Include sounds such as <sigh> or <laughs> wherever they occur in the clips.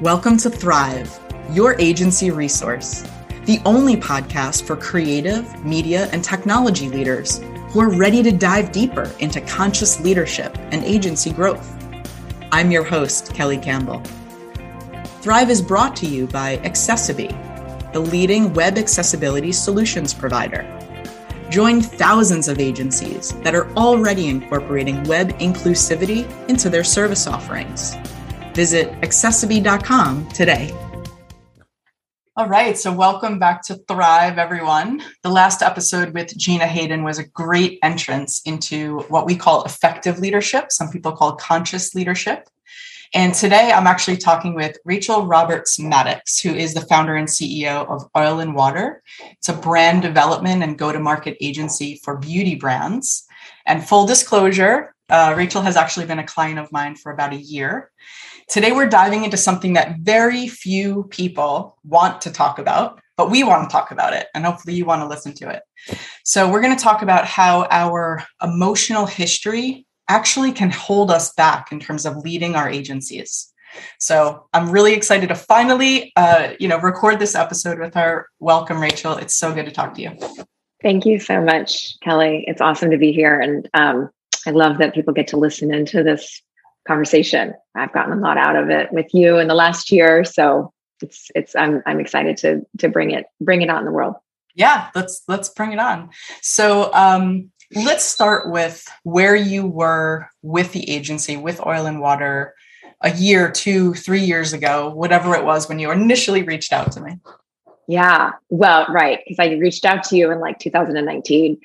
Welcome to Thrive, your agency resource, the only podcast for creative, media, and technology leaders who are ready to dive deeper into conscious leadership and agency growth. I'm your host, Kelly Campbell. Thrive is brought to you by accessiBe, the leading web accessibility solutions provider. Join thousands of agencies that are already incorporating web inclusivity into their service offerings Visit accessiBe.com today. All right, so welcome back to Thrive, everyone. The last episode with Gina Hayden was a great entrance into what we call effective leadership. Some people call conscious leadership. And today I'm actually talking with Rachel Roberts Maddox, who is the founder and CEO of Oil and Water. It's a brand development and go to market agency for beauty brands. And full disclosure, uh, Rachel has actually been a client of mine for about a year. Today, we're diving into something that very few people want to talk about, but we want to talk about it. And hopefully, you want to listen to it. So, we're going to talk about how our emotional history actually can hold us back in terms of leading our agencies. So I'm really excited to finally, uh, you know, record this episode with her. Welcome, Rachel. It's so good to talk to you. Thank you so much, Kelly. It's awesome to be here, and um, I love that people get to listen into this conversation. I've gotten a lot out of it with you in the last year, so it's it's I'm I'm excited to to bring it bring it out in the world. Yeah, let's let's bring it on. So um, let's start with where you were with the agency with Oil and Water a year, two, three years ago, whatever it was when you initially reached out to me. Yeah, well, right, because I reached out to you in like 2019,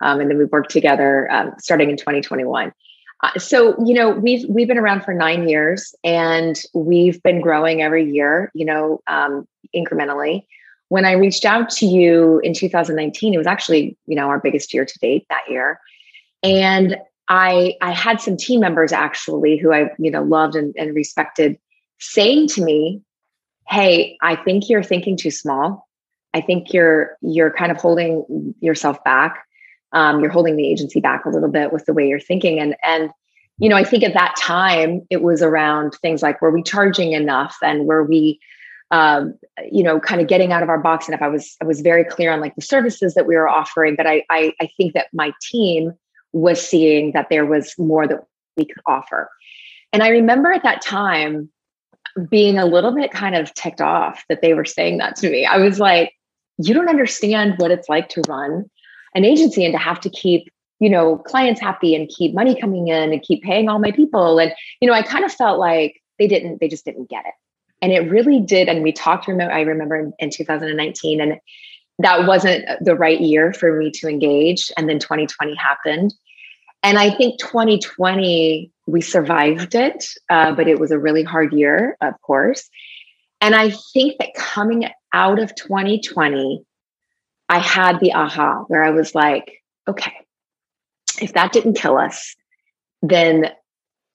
um, and then we worked together um, starting in 2021. Uh, so you know we've we've been around for nine years and we've been growing every year you know um, incrementally. When i reached out to you in 2019 it was actually you know our biggest year to date that year. And i i had some team members actually who i you know loved and, and respected saying to me hey i think you're thinking too small. I think you're you're kind of holding yourself back. Um, you're holding the agency back a little bit with the way you're thinking. And and you know i think at that time it was around things like were we charging enough? And were we um, you know kind of getting out of our box? Enough i was i was very clear on like the services that we were offering but i i, I think that my team was seeing that there was more that we could offer. And i remember at that time being a little bit kind of ticked off that they were saying that to me. I was like you don't understand what it's like to run an agency and to have to keep you know clients happy and keep money coming in and keep paying all my people. And you know i kind of felt like they didn't they just didn't get it. And it really did and we talked i remember in, in 2019 and that wasn't the right year for me to engage and then 2020 happened. And i think 2020 we survived it uh, but it was a really hard year of course and i think that coming out of 2020 I had the aha where I was like, okay, if that didn't kill us, then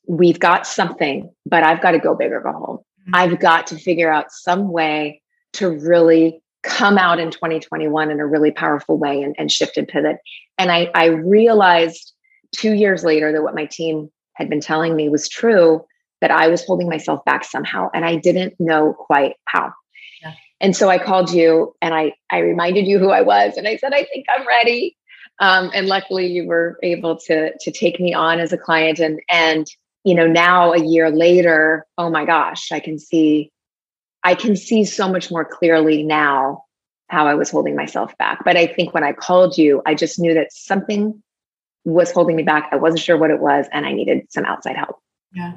we've got something, but I've got to go big or go home. Mm-hmm. I've got to figure out some way to really come out in 2021 in a really powerful way and, and shift and pivot. And I, I realized two years later that what my team had been telling me was true, that I was holding myself back somehow. And I didn't know quite how. And so I called you and I I reminded you who I was and I said I think I'm ready. Um, and luckily you were able to to take me on as a client and and you know now a year later oh my gosh I can see I can see so much more clearly now how I was holding myself back. But I think when I called you I just knew that something was holding me back. I wasn't sure what it was and I needed some outside help. Yeah.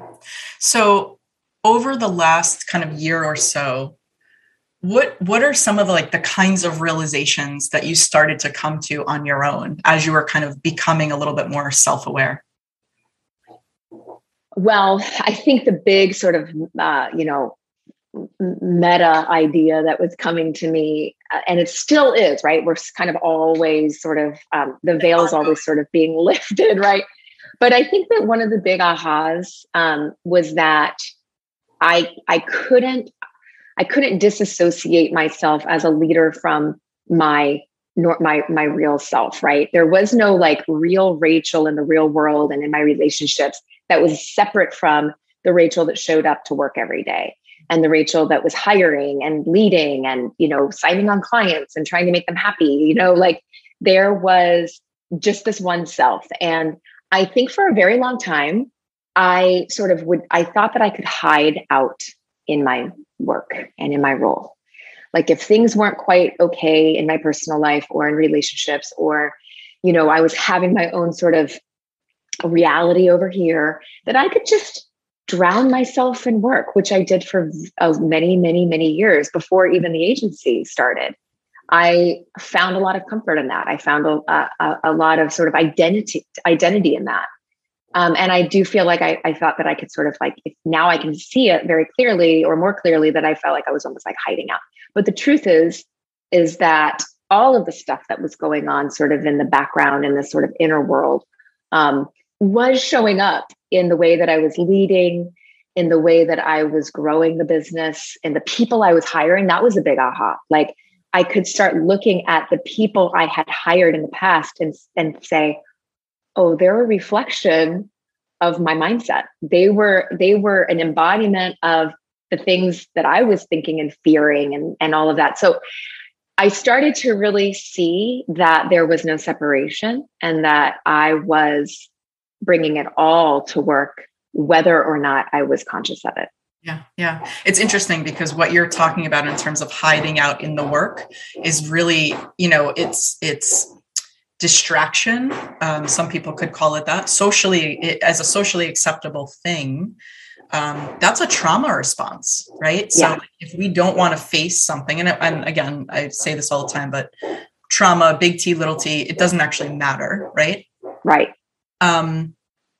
So over the last kind of year or so, what what are some of the like the kinds of realizations that you started to come to on your own as you were kind of becoming a little bit more self-aware well i think the big sort of uh, you know meta idea that was coming to me and it still is right? We're kind of always sort of um, the veil is always sort of being <laughs> lifted right? But i think that one of the big ahas um, was that i i couldn't I couldn't disassociate myself as a leader from my my my real self right? There was no like real rachel in the real world and in my relationships that was separate from the rachel that showed up to work every day and the Rachel that was hiring and leading and, you know, signing on clients and trying to make them happy. You know, like there was just this one self. And I think for a very long time, I sort of would, I thought that I could hide out in my work and in my role. Like if things weren't quite okay in my personal life or in relationships, or, you know, I was having my own sort of reality over here, that I could just drown myself in work, which I did for uh, many, many, many years before even the agency started. I found a lot of comfort in that. I found a, a, a lot of sort of identity identity in that. Um, and I do feel like I, I thought that I could sort of like if now I can see it very clearly or more clearly that I felt like I was almost like hiding out. But the truth is, is that all of the stuff that was going on sort of in the background in this sort of inner world um, was showing up in the way that I was leading, in the way that I was growing the business, and the people I was hiring. That was a big aha. Like I could start looking at the people I had hired in the past and, and say, oh, they're a reflection of my mindset. They were they were an embodiment of the things that I was thinking and fearing and, and all of that. So I started to really see that there was no separation and that I was bringing it all to work, whether or not I was conscious of it. Yeah, yeah. It's interesting because what you're talking about in terms of hiding out in the work is really, you know, it's it's distraction. Um, some people could call it that. Socially, it, as a socially acceptable thing, um, that's a trauma response, right? Yeah. So if we don't want to face something, and, and again, I say this all the time, but trauma, big T, little t, it doesn't actually matter, right? Right. Um,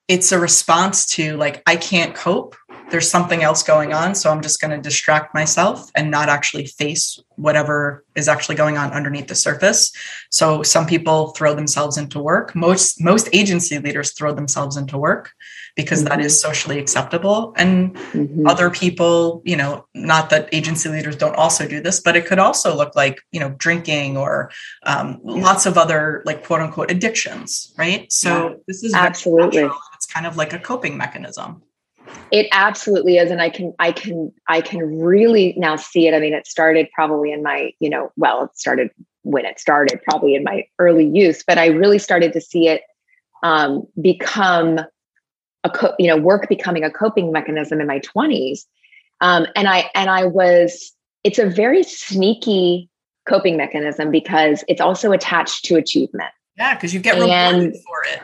it's a response to like, I can't cope there's something else going on. So I'm just going to distract myself and not actually face whatever is actually going on underneath the surface. So some people throw themselves into work. Most most agency leaders throw themselves into work because that is mm-hmm. socially acceptable. And mm-hmm. other people, you know, not that agency leaders don't also do this, but it could also look like, you know, drinking or um, lots of other like quote unquote addictions, right? So yeah. this is absolutely it's kind of like a coping mechanism. It absolutely is. And I can, I can, I can really now see it. I mean, it started probably in my, you know, well, it started when it started, probably in my early youth, but I really started to see it um, become a, co- you know, work becoming a coping mechanism in my 20s. Um, and I, and I was, it's a very sneaky coping mechanism because it's also attached to achievement. Yeah, because you get rewarded and, for it.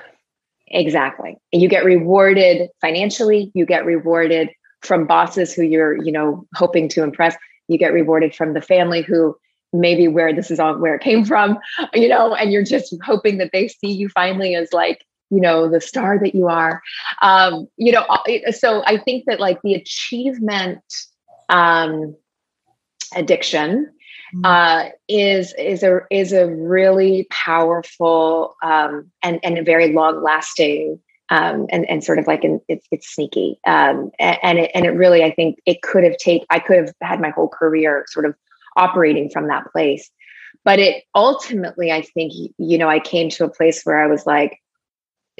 Exactly. And you get rewarded financially, you get rewarded from bosses who you're, you know, hoping to impress. You get rewarded from the family who maybe where this is all where it came from, you know, and you're just hoping that they see you finally as like, you know, the star that you are. Um, you know, so I think that like the achievement um addiction Mm-hmm. uh, is is a is a really powerful um, and and a very long lasting um, and and sort of like an, it's it's sneaky um, and, and it and it really I think it could have take I could have had my whole career sort of operating from that place, but it ultimately I think you know I came to a place where I was like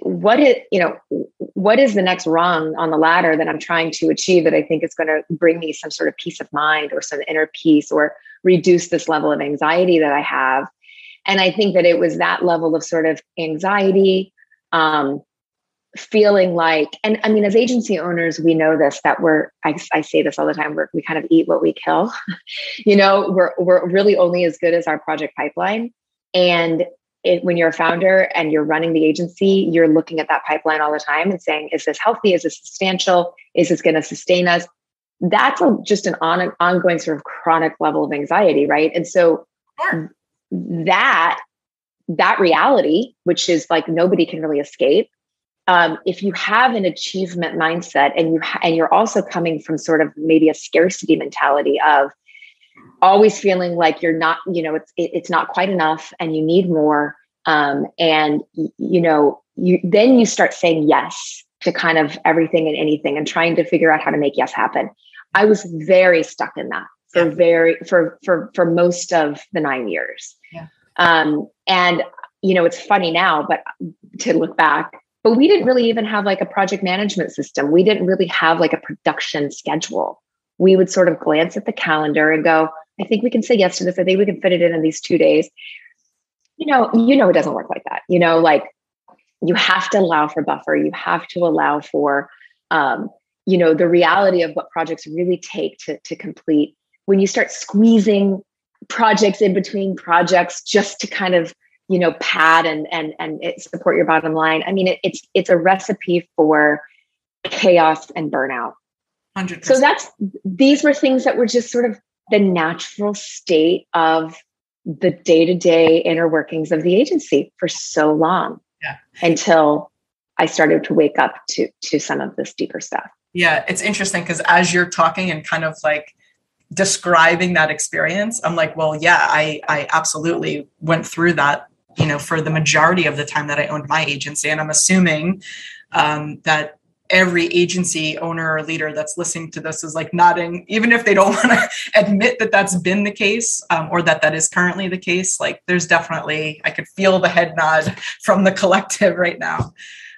what is you know what is the next rung on the ladder that i'm trying to achieve that i think is going to bring me some sort of peace of mind or some inner peace or reduce this level of anxiety that i have? And i think that it was that level of sort of anxiety um, feeling like and i mean as agency owners we know this that we're i, I say this all the time we kind of eat what we kill. <laughs> You know we're, we're really only as good as our project pipeline. And it, when you're a founder and you're running the agency, you're looking at that pipeline all the time and saying, is this healthy? Is this substantial? Is this going to sustain us? That's a, just an on, ongoing sort of chronic level of anxiety, right? And so that that reality, which is like nobody can really escape, um, if you have an achievement mindset and you ha- and you're also coming from sort of maybe a scarcity mentality of always feeling like you're not you know it's it, it's not quite enough and you need more. Um, and you know you then you start saying yes to kind of everything and anything and trying to figure out how to make yes happen. I was very stuck in that for yeah. very for for for most of the nine years. Yeah. um, and you know it's funny now but to look back but we didn't really even have like a project management system. We didn't really have like a production schedule we would sort of glance at the calendar and go, I think we can say yes to this. I think we can fit it in in these two days. You know, you know, it doesn't work like that. You know, like you have to allow for buffer. You have to allow for, um, you know, the reality of what projects really take to, to complete. When you start squeezing projects in between projects just to kind of, you know, pad and and and support your bottom line. I mean, it, it's it's a recipe for chaos and burnout. 100%. So that's these were things that were just sort of the natural state of the day-to-day inner workings of the agency for so long yeah. until I started to wake up to to some of this deeper stuff. Yeah, it's interesting because as you're talking and kind of like describing that experience, I'm like, well, yeah, I I absolutely went through that, you know, for the majority of the time that I owned my agency, and I'm assuming um, that every agency owner or leader that's listening to this is like nodding even if they don't <laughs> want to admit that that's been the case um, or that that is currently the case like there's definitely i could feel the head nod <laughs> from the collective right now.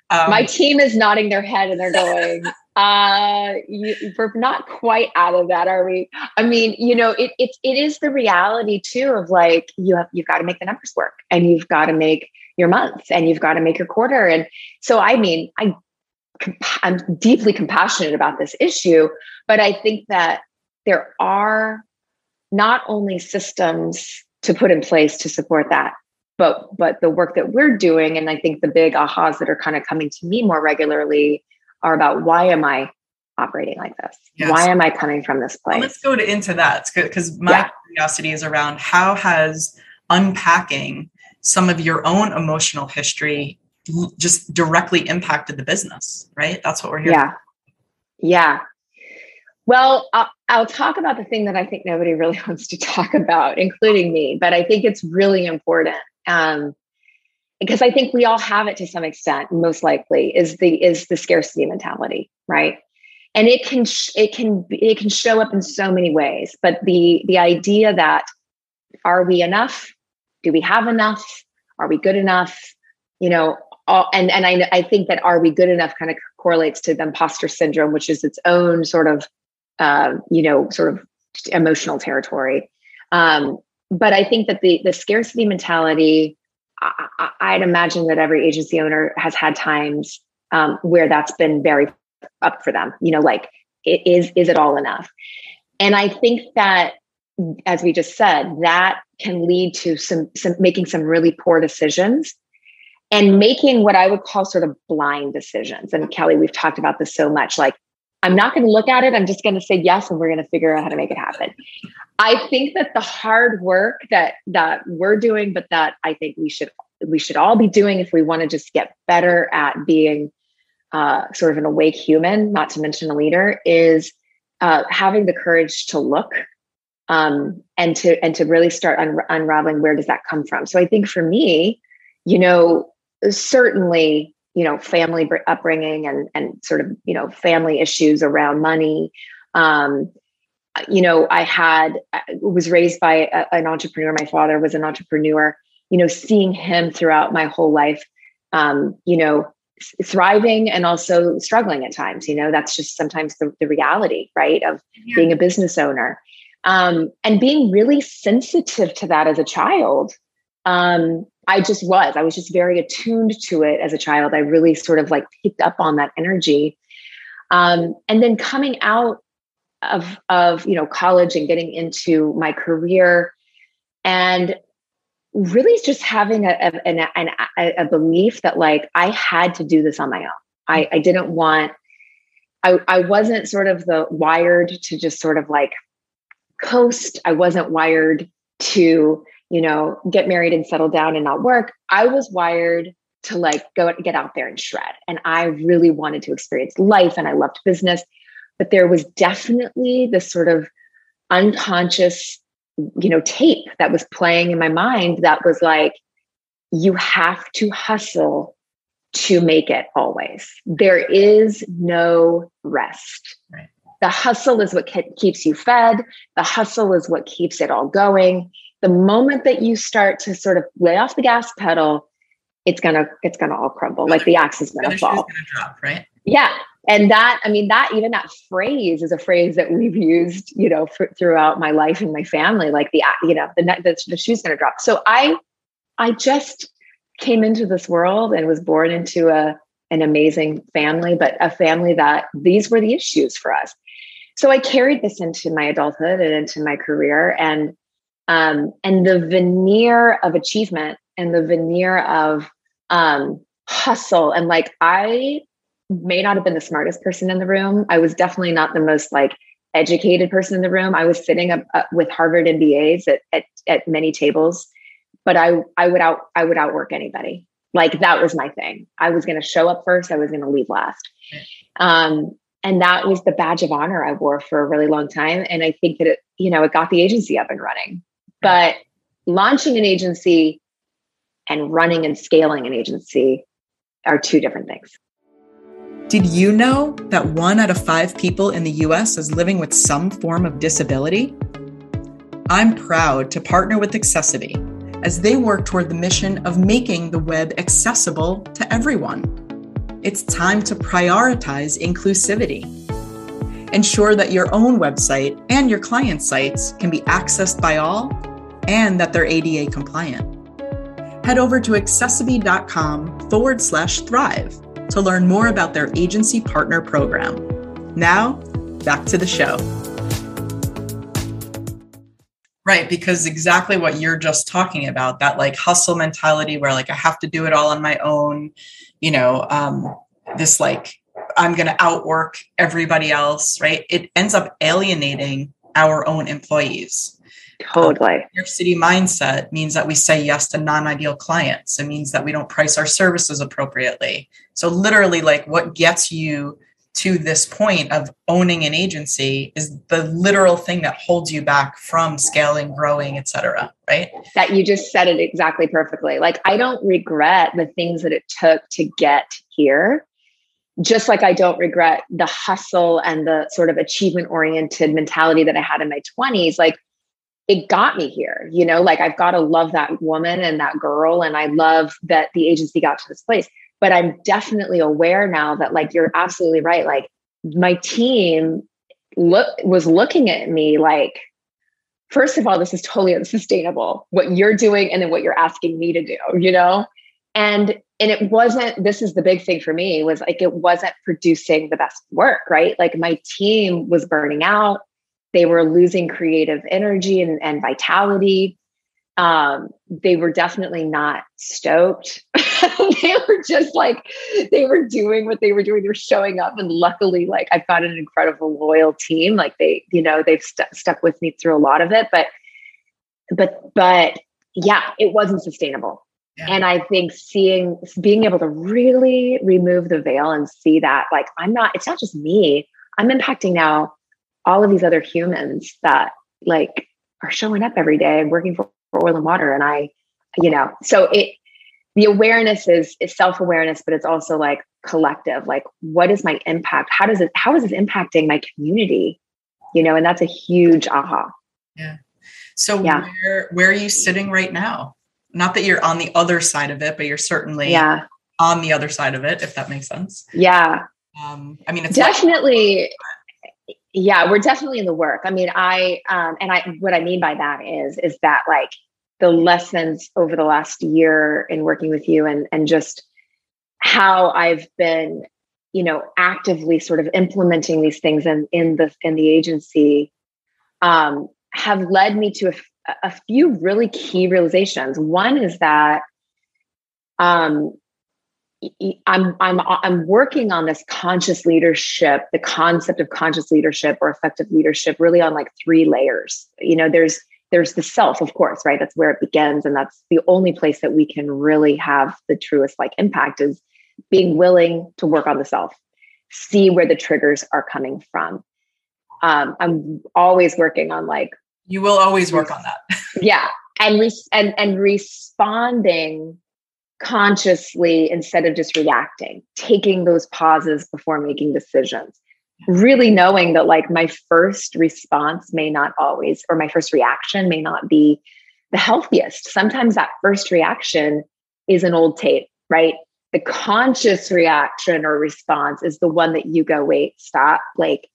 Um, my team is nodding their head and they're going <laughs> uh you, we're not quite out of that are we? I mean you know it, it it is the reality too of like you have you've got to make the numbers work and you've got to make your month and you've got to make your quarter. And so i mean i I'm deeply compassionate about this issue, but I think that there are not only systems to put in place to support that, but but the work that we're doing, and I think the big ahas that are kind of coming to me more regularly are about why am I operating like this? Yes. Why am I coming from this place? Well, let's go to, into that because my yeah. curiosity is around how has unpacking some of your own emotional history just directly impacted the business, right? That's what we're here. Yeah. Yeah. Well, I'll, talk about the thing that I think nobody <laughs> really wants to talk about, including me, but I think it's really important. Um, because I think we all have it to some extent, most likely, is the is the scarcity mentality, right? And it can it can it can show up in so many ways. But the the idea that are we enough? Do we have enough? Are we good enough? You know, all, and and I I think that are we good enough kind of correlates to the imposter syndrome, which is its own sort of uh, you know sort of emotional territory. Um, but I think that the the scarcity mentality, I, would imagine that every agency owner has had times um, where that's been very up for them. You know, like it is is it all enough? And I think that as we just said, that can lead to some, some making some really poor decisions and making what I would call sort of blind decisions. And Kelly, we've talked about this so much. Like, I'm not going to look at it. I'm just going to say yes, and we're going to figure out how to make it happen. I think that the hard work that that we're doing, but that I think we should we should all be doing if we want to just get better at being uh, sort of an awake human, not to mention a leader, is uh, having the courage to look um, and to and to really start un- unraveling where does that come from. So I think for me, you know, certainly you know family upbringing and and sort of you know family issues around money. Um, you know i had I was raised by a, an entrepreneur. My father was an entrepreneur. You know seeing him throughout my whole life um, you know thriving and also struggling at times you know that's just sometimes the, the reality right of yeah. being a business owner. Um, and being really sensitive to that as a child um, I just was. I was just very attuned to it as a child. I really sort of like picked up on that energy. Um, and then coming out of of you know college and getting into my career, and really just having a, a, a, a belief that like I had to do this on my own. I, I didn't want. I, I wasn't sort of the wired to just sort of like coast. I wasn't wired to you know, get married and settle down and not work. I was wired to like go get out there and shred. And I really wanted to experience life and I loved business. But there was definitely this sort of unconscious, you know, tape that was playing in my mind that was like, you have to hustle to make it always. There is no rest. Right. The hustle is what keeps you fed. The hustle is what keeps it all going the moment that you start to sort of lay off the gas pedal, it's gonna it's gonna all crumble. Like the axe is gonna fall. Gonna drop, right? Yeah, and that i mean that even that phrase is a phrase that we've used you know for, throughout my life and my family like the you know the the, the shoe's going to drop so i i just came into this world and was born into a an amazing family but a family that these were the issues for us so i carried this into my adulthood and into my career and um and the veneer of achievement and the veneer of um hustle and like i may not have been the smartest person in the room. I was definitely not the most like educated person in the room. I was sitting up, up with Harvard MBAs at, at, at many tables, but I I would out I would outwork anybody. Like that was my thing. I was going to show up first. I was going to leave last. Um, and that was the badge of honor I wore for a really long time. And I think that it, you know, it got the agency up and running. But launching an agency and running and scaling an agency are two different things. Did you know that one out of five people in the US is living with some form of disability? I'm proud to partner with accessiBe as they work toward the mission of making the web accessible to everyone. It's time to prioritize inclusivity. Ensure that your own website and your client sites can be accessed by all and that they're ADA compliant. Head over to accessiBe.com forward slash thrive to learn more about their agency partner program. Now, back to the show. Right, because exactly what you're just talking about that like hustle mentality where like I have to do it all on my own, you know, um, this like I'm going to outwork everybody else, right? It ends up alienating our own employees. Totally. Scarcity mindset means that we say yes to non-ideal clients. It means that we don't price our services appropriately. So literally like what gets you to this point of owning an agency is the literal thing that holds you back from scaling, growing, etc. Right? That you just said it exactly perfectly. Like I don't regret the things that it took to get here. Just like I don't regret the hustle and the sort of achievement oriented mentality that I had in my 20s. Like it got me here you know like i've got to love that woman and that girl and i love that the agency got to this place. But i'm definitely aware now that like you're absolutely right like my team look was looking at me like first of all this is totally unsustainable what you're doing and then what you're asking me to do you know? And and it wasn't this is the big thing for me was like it wasn't producing the best work right? Like my team was burning out they were losing creative energy and, and vitality. Um, they were definitely not stoked. <laughs> they were just like, they were doing what they were doing. They were showing up. And luckily, like, I've got an incredible loyal team. Like, they, you know, they've st- stuck with me through a lot of it. But, but, but yeah, it wasn't sustainable. Yeah. And I think seeing, being able to really remove the veil and see that, like, I'm not, it's not just me, I'm impacting now all of these other humans that like are showing up every day and working for, for oil and water. And I, you know, so it, the awareness is, is self-awareness, but it's also like collective, like what is my impact? How does it, how is this impacting my community? You know, and that's a huge aha. Yeah. So yeah. where, where are you sitting right now? Not that you're on the other side of it, but you're certainly yeah. on the other side of it, if that makes sense. Yeah. Um, I mean, it's definitely, yeah we're definitely in the work. I mean i um and i what i mean by that is is that like the lessons over the last year in working with you and and just how i've been you know actively sort of implementing these things in in the in the agency um have led me to a, a few really key realizations. One is that um I'm I'm I'm working on this conscious leadership, the concept of conscious leadership or effective leadership, really on like three layers. You know, there's there's the self, of course, right? That's where it begins, and that's the only place that we can really have the truest like impact is being willing to work on the self, see where the triggers are coming from. Um, I'm always working on like you will always work on that. <laughs> yeah, and re- and and responding consciously instead of just reacting, taking those pauses before making decisions. Really knowing that, like, my first response may not always, or my first reaction may not be the healthiest. Sometimes that first reaction is an old tape, right? the conscious reaction or response is the one that you go, wait, stop. Like,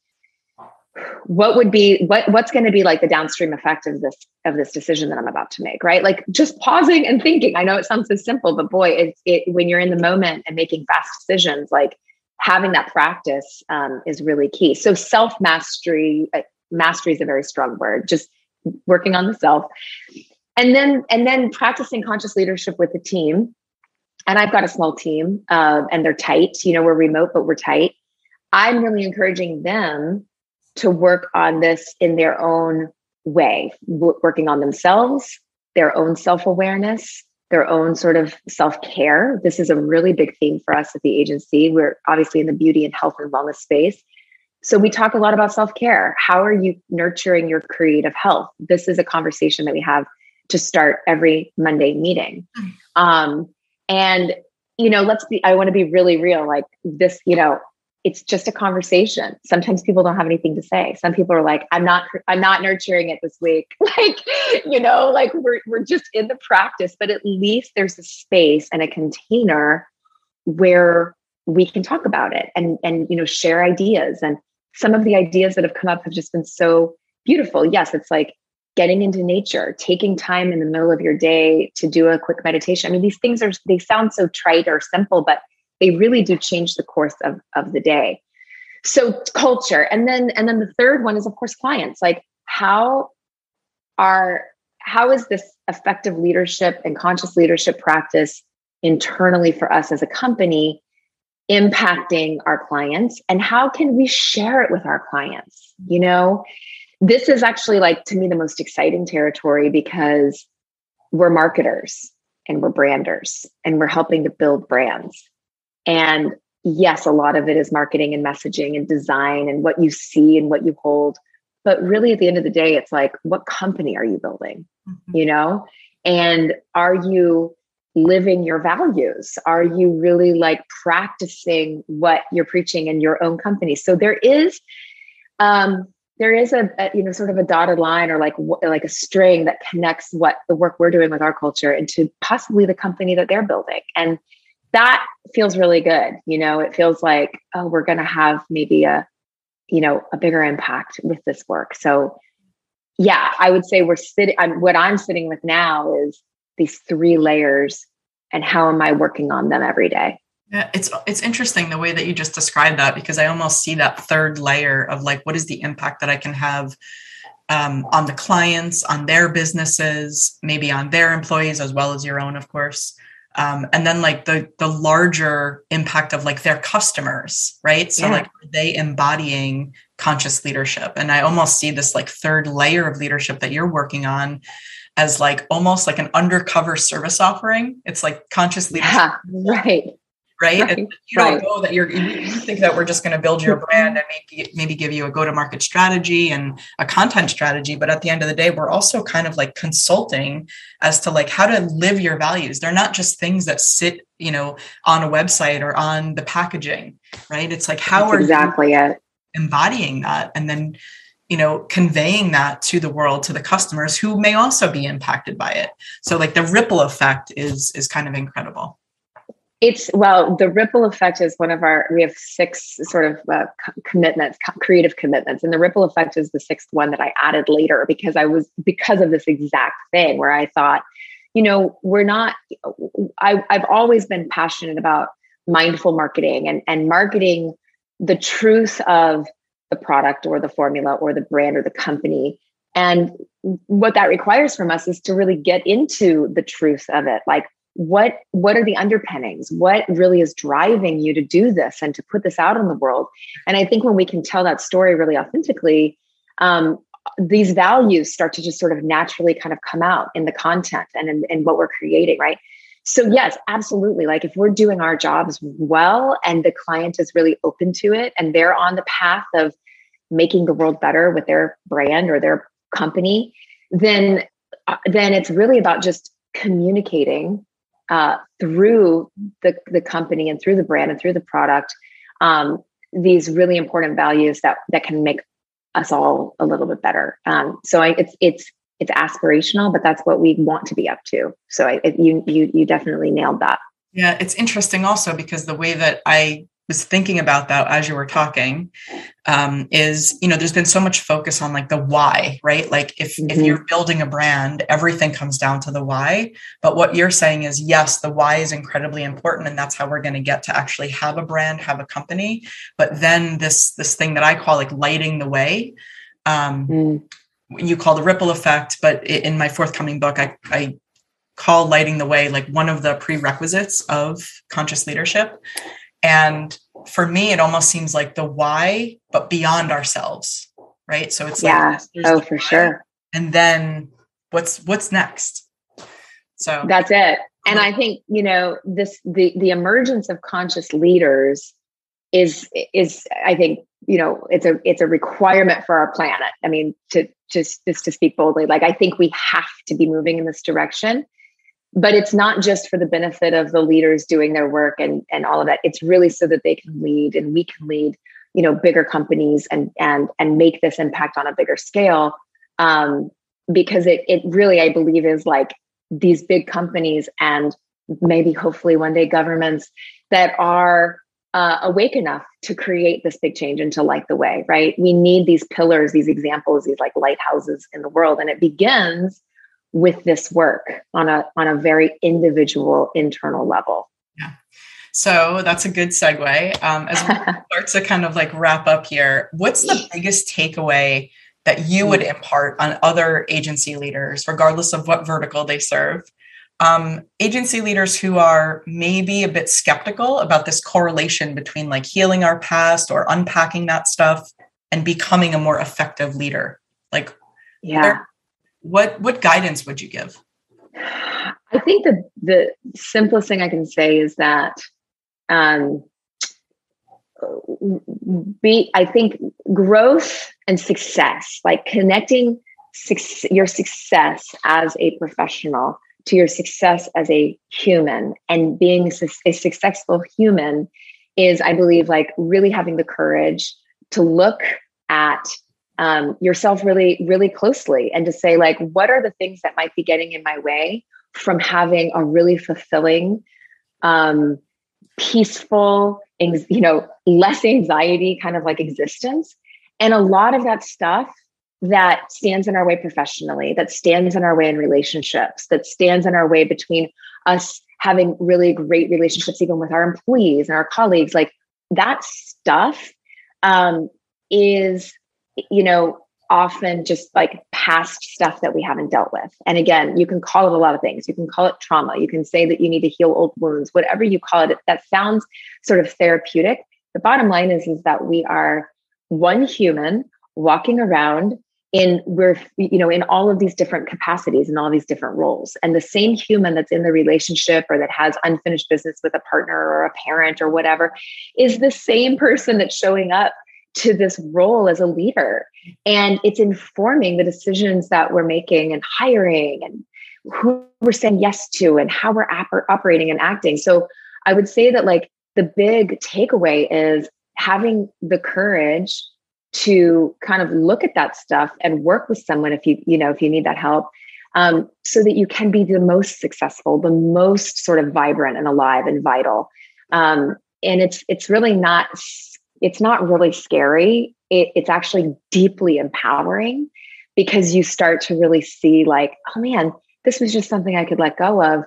what would be what what's going to be like the downstream effect of this of this decision that I'm about to make, right? Like just pausing and thinking. I know it sounds so simple, but boy, it, it when you're in the moment and making fast decisions, like having that practice um, is really key. So self mastery, uh, mastery is a very strong word. Just working on the self, and then and then practicing conscious leadership with the team. And I've got a small team, uh, and they're tight. You know, we're remote, but we're tight. I'm really encouraging them to work on this in their own way, w- working on themselves, their own self awareness, their own sort of self care. This is a really big theme for us at the agency. We're obviously in the beauty and health and wellness space. So we talk a lot about self care. How are you nurturing your creative health? This is a conversation that we have to start every Monday meeting. Hmm. Um, and, you know, let's be, I want to be really real. Like this, you know, it's just a conversation. Sometimes people don't have anything to say. Some people are like, I'm not, I'm not nurturing it this week. <laughs> like, you know, like we're, we're just in the practice, but at least there's a space and a container where we can talk about it and, and, you know, share ideas. And some of the ideas that have come up have just been so beautiful. Yes. It's like getting into nature, taking time in the middle of your day to do a quick meditation. I mean, these things are, they sound so trite or simple, but they really do change the course of, of the day. So culture and then and then the third one is of course clients. Like how are how is this effective leadership and conscious leadership practice internally for us as a company impacting our clients? And how can we share it with our clients? You know this is actually like to me the most exciting territory because we're marketers and we're branders and we're helping to build brands and yes, a lot of it is marketing and messaging and design and what you see and what you hold. But really, at the end of the day, it's like, what company are you building? Mm-hmm. You know? And are you living your values? Are you really like practicing what you're preaching in your own company? So there is, um, there is a, a, you know sort of a dotted line or like like a string that connects what the work we're doing with our culture into possibly the company that they're building and that feels really good. You know, it feels like, oh, we're going to have maybe a, you know, a bigger impact with this work. So, yeah, I would say we're sitting, I'm, what I'm sitting with now is these three layers and how am I working on them every day? Yeah, it's it's interesting the way that you just described that because I almost see that third layer of like what is the impact that I can have um, on the clients, on their businesses, maybe on their employees as well as your own, of course um, and then like the the larger impact of like their customers right? So yeah. like they embodying conscious leadership? And i almost see this like third layer of leadership that you're working on as like almost like an undercover service offering. It's like conscious <laughs> leadership. yeah, right right? right. you don't right. know that you're you think that we're just going to build your brand and maybe maybe give you a go to market strategy and a content strategy but at the end of the day we're also kind of like consulting as to like how to live your values they're not just things that sit you know on a website or on the packaging right it's like how That's are exactly it embodying that and then you know conveying that to the world to the customers who may also be impacted by it so like the ripple effect is is kind of incredible it's well, the ripple effect is one of our. We have six sort of uh, commitments, creative commitments, and the ripple effect is the sixth one that I added later because I was because of this exact thing where I thought, you know, we're not. I, I've always been passionate about mindful marketing and and marketing the truth of the product or the formula or the brand or the company and what that requires from us is to really get into the truth of it like what what are the underpinnings? What really is driving you to do this and to put this out in the world? And i think when we can tell that story really authentically um, these values start to just sort of naturally kind of come out in the content and in, in what we're creating right? So yes absolutely. Like if we're doing our jobs well and the client is really open to it and they're on the path of making the world better with their brand or their company then uh, then it's really about just communicating uh, through the, the company and through the brand and through the product um, these really important values that that can make us all a little bit better. Um, so I, it's it's it's aspirational, but that's what we want to be up to. So I, it, you you you definitely nailed that. Yeah, it's interesting also because the way that I was thinking about that as you were talking um, is you know there's been so much focus on like the why right like if mm-hmm. if you're building a brand everything comes down to the why but what you're saying is yes the why is incredibly important and that's how we're going to get to actually have a brand have a company but then this this thing that i call like lighting the way um, mm. you call the ripple effect but in my forthcoming book i i call lighting the way like one of the prerequisites of conscious leadership and for me, it almost seems like the why, but beyond ourselves, right? So it's yeah. like, oh, for why, sure. And then what's what's next? So that's it. And I think you know this the the emergence of conscious leaders is is I think you know it's a it's a requirement for our planet. I mean to just just to speak boldly, like I think we have to be moving in this direction but it's not just for the benefit of the leaders doing their work and and all of that. It's really so that they can lead and we can lead you know bigger companies and and and make this impact on a bigger scale. Um, because it it really i believe is like these big companies and maybe hopefully one day governments that are uh, awake enough to create this big change and to light the way right? We need these pillars these examples these like lighthouses in the world. And it begins with this work on a on a very individual internal level. Yeah. So that's a good segue. Um, as we <laughs> start to kind of like wrap up here, what's the biggest takeaway that you would impart on other agency leaders, regardless of what vertical they serve? Um, agency leaders who are maybe a bit skeptical about this correlation between like healing our past or unpacking that stuff and becoming a more effective leader. Like, yeah, what what guidance would you give? I think the the simplest thing i can say is that um be i think growth and success like connecting su- your success as a professional to your success as a human and being a successful human is i believe like really having the courage to look at um, yourself really, really closely and to say, like, what are the things that might be getting in my way from having a really fulfilling, um, peaceful, you know, less anxiety kind of like existence. And a lot of that stuff that stands in our way professionally, that stands in our way in relationships, that stands in our way between us having really great relationships, even with our employees and our colleagues, like that stuff um, is you know, often just like past stuff that we haven't dealt with. And again, you can call it a lot of things. You can call it trauma. You can say that you need to heal old wounds, whatever you call it, that sounds sort of therapeutic. The bottom line is, is that we are one human walking around in we're you know in all of these different capacities and all these different roles and the same human that's in the relationship or that has unfinished business with a partner or a parent or whatever is the same person that's showing up to this role as a leader. And it's informing the decisions that we're making and hiring and who we're saying yes to and how we're operating and acting. So I would say that like the big takeaway is having the courage to kind of look at that stuff and work with someone if you you know if you need that help um, so that you can be the most successful the most sort of vibrant and alive and vital um, and it's it's really not it's not really scary. It, it's actually deeply empowering because you start to really see, like, oh man, this was just something I could let go of.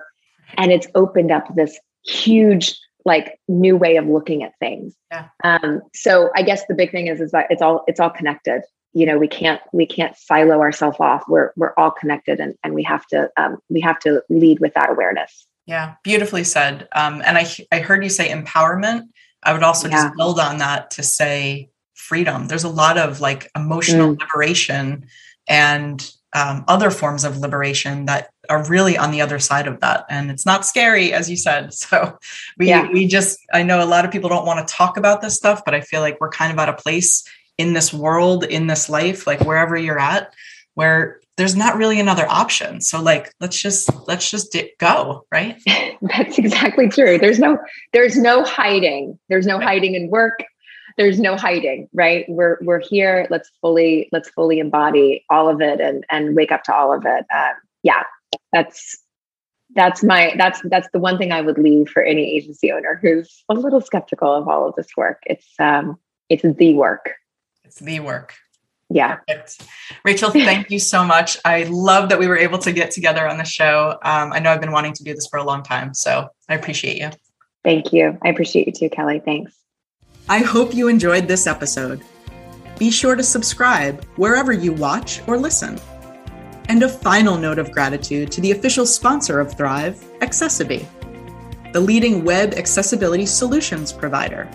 And it's opened up this huge, like, new way of looking at things. Yeah. Um, so I guess the big thing is, is that it's all it's all connected. You know, we can't we can't silo ourselves off. We're we're all connected, and and we have to um, we have to lead with that awareness. Yeah, beautifully said. Um, and I I heard you say empowerment I would also yeah. just build on that to say freedom. There's a lot of like emotional mm. liberation and um, other forms of liberation that are really on the other side of that and it's not scary as you said <laughs> so we yeah. we just i know a lot of people don't want to talk about this stuff but i feel like we're kind of at a place in this world in this life like wherever you're at where there's not really another option. So like let's just let's just go right? <laughs> That's exactly true. There's no there's no hiding. There's no hiding in work. There's no hiding right? We're we're here. Let's fully let's fully embody all of it and and wake up to all of it. Um, yeah that's that's my that's that's the one thing I would leave for any agency owner who's a little skeptical of all of this work. It's um it's the work. It's the work. Yeah. Perfect. Rachel, thank you so much. I love that we were able to get together on the show. Um, I know I've been wanting to do this for a long time, so I appreciate you. Thank you. I appreciate you too, Kelly. Thanks. I hope you enjoyed this episode. Be sure to subscribe wherever you watch or listen. And a final note of gratitude to the official sponsor of Thrive, accessiBe, the leading web accessibility solutions provider.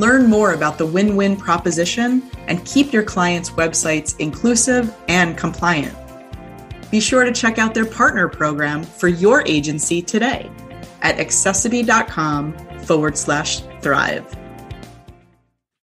Learn more about the win win proposition and keep your clients' websites inclusive and compliant. Be sure to check out their partner program for your agency today at accessiBe.com forward slash thrive.